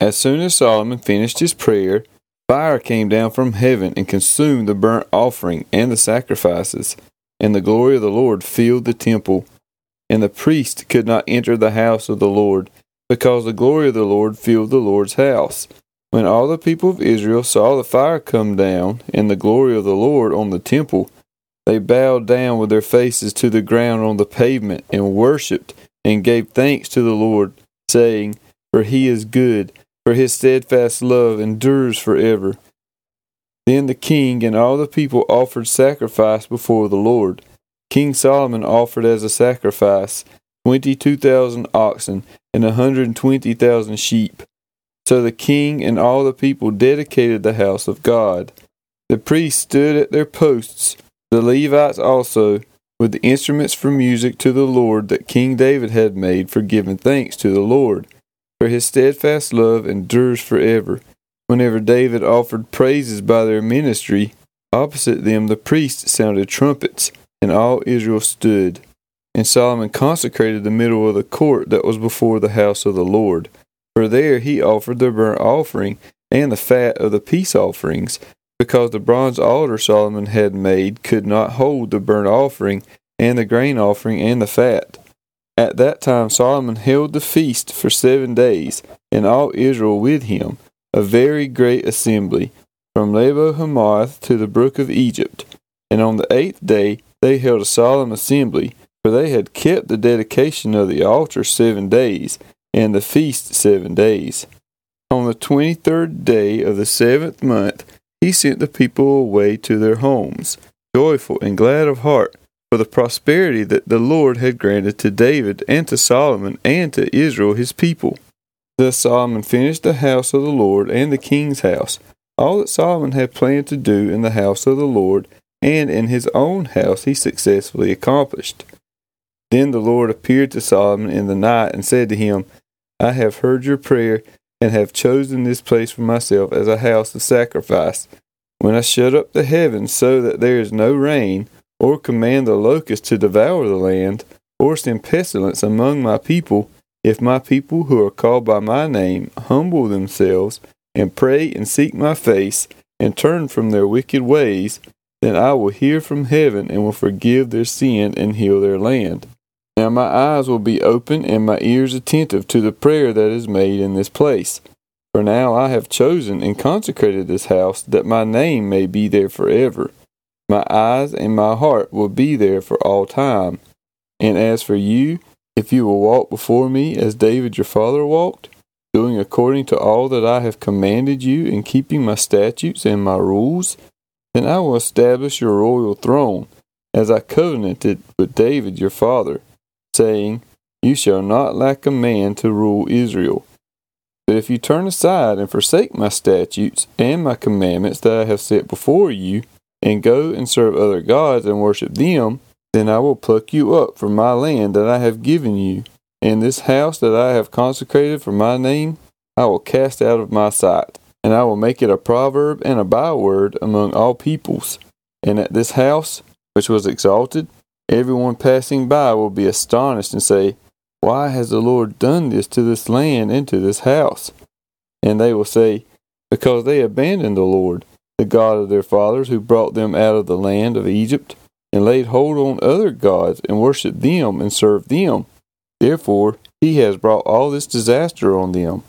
As soon as Solomon finished his prayer, fire came down from heaven and consumed the burnt offering and the sacrifices, and the glory of the Lord filled the temple. And the priest could not enter the house of the Lord, because the glory of the Lord filled the Lord's house. When all the people of Israel saw the fire come down and the glory of the Lord on the temple, they bowed down with their faces to the ground on the pavement and worshipped and gave thanks to the Lord, saying, For he is good, for his steadfast love endures forever. Then the king and all the people offered sacrifice before the Lord. King Solomon offered as a sacrifice twenty two thousand oxen and a hundred and twenty thousand sheep. So the king and all the people dedicated the house of God. The priests stood at their posts, the Levites also, with the instruments for music to the Lord that King David had made for giving thanks to the Lord. For his steadfast love endures forever. Whenever David offered praises by their ministry, opposite them the priests sounded trumpets, and all Israel stood. And Solomon consecrated the middle of the court that was before the house of the Lord. For there he offered the burnt offering and the fat of the peace offerings, because the bronze altar Solomon had made could not hold the burnt offering and the grain offering and the fat. At that time Solomon held the feast for seven days, and all Israel with him, a very great assembly, from Lebo Hamath to the brook of Egypt. And on the eighth day they held a solemn assembly, for they had kept the dedication of the altar seven days, and the feast seven days. On the twenty third day of the seventh month, he sent the people away to their homes, joyful and glad of heart, for the prosperity that the Lord had granted to David and to Solomon and to Israel his people. Thus Solomon finished the house of the Lord and the king's house, all that Solomon had planned to do in the house of the Lord and in his own house he successfully accomplished. Then the Lord appeared to Solomon in the night and said to him, I have heard your prayer and have chosen this place for myself as a house of sacrifice. When I shut up the heavens so that there is no rain, or command the locusts to devour the land, or send pestilence among my people, if my people who are called by my name humble themselves, and pray and seek my face, and turn from their wicked ways, then I will hear from heaven and will forgive their sin and heal their land. Now my eyes will be open and my ears attentive to the prayer that is made in this place. For now I have chosen and consecrated this house that my name may be there forever. My eyes and my heart will be there for all time. And as for you, if you will walk before me as David your father walked, doing according to all that I have commanded you and keeping my statutes and my rules, then I will establish your royal throne, as I covenanted with David your father saying, You shall not lack a man to rule Israel. But if you turn aside and forsake my statutes and my commandments that I have set before you, and go and serve other gods and worship them, then I will pluck you up from my land that I have given you, and this house that I have consecrated for my name I will cast out of my sight, and I will make it a proverb and a byword among all peoples. And at this house, which was exalted, Everyone passing by will be astonished and say, Why has the Lord done this to this land and to this house? And they will say, Because they abandoned the Lord, the God of their fathers, who brought them out of the land of Egypt, and laid hold on other gods, and worshipped them and served them. Therefore, he has brought all this disaster on them.